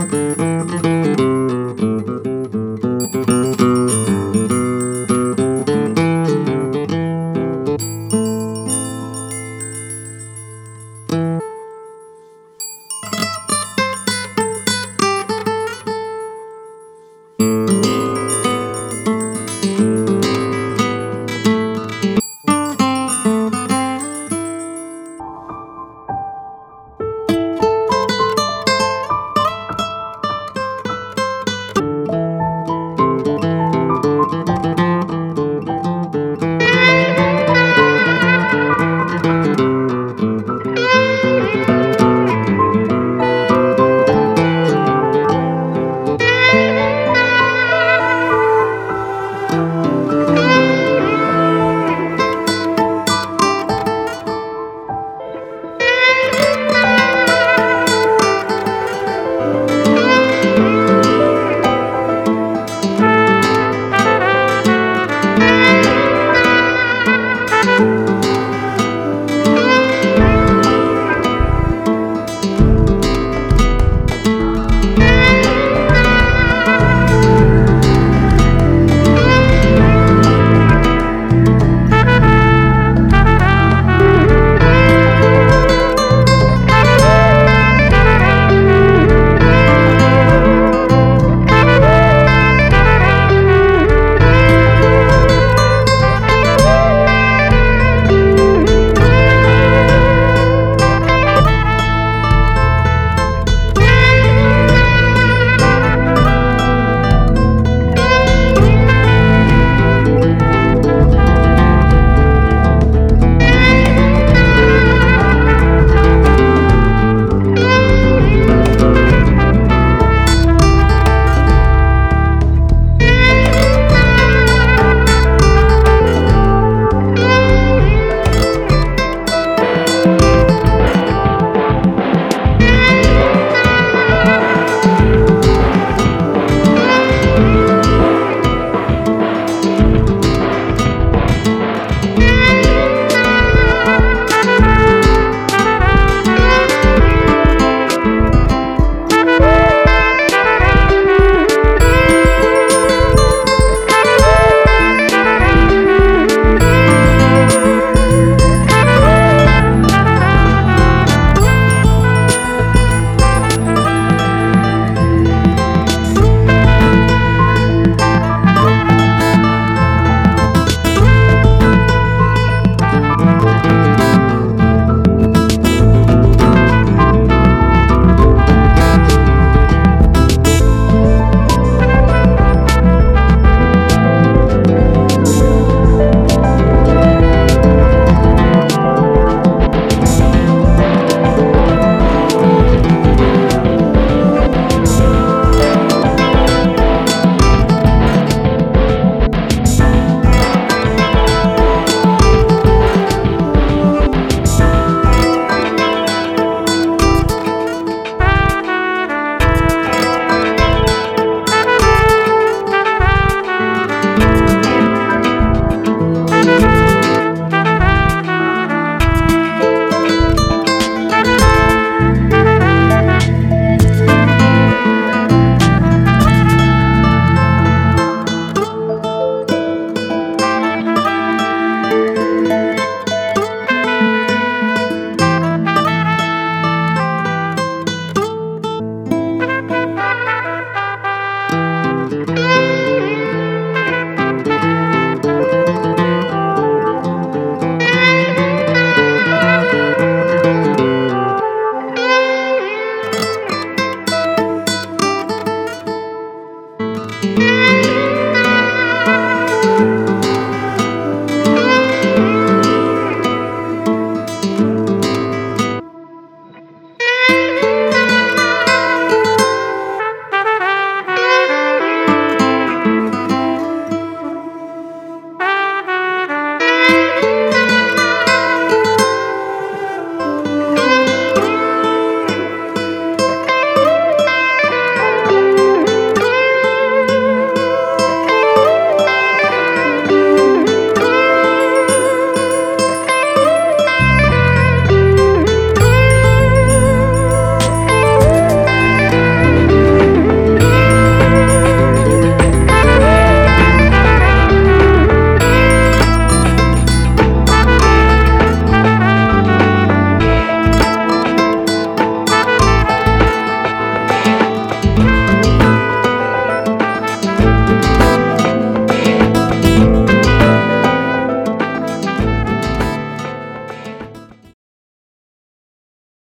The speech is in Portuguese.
Música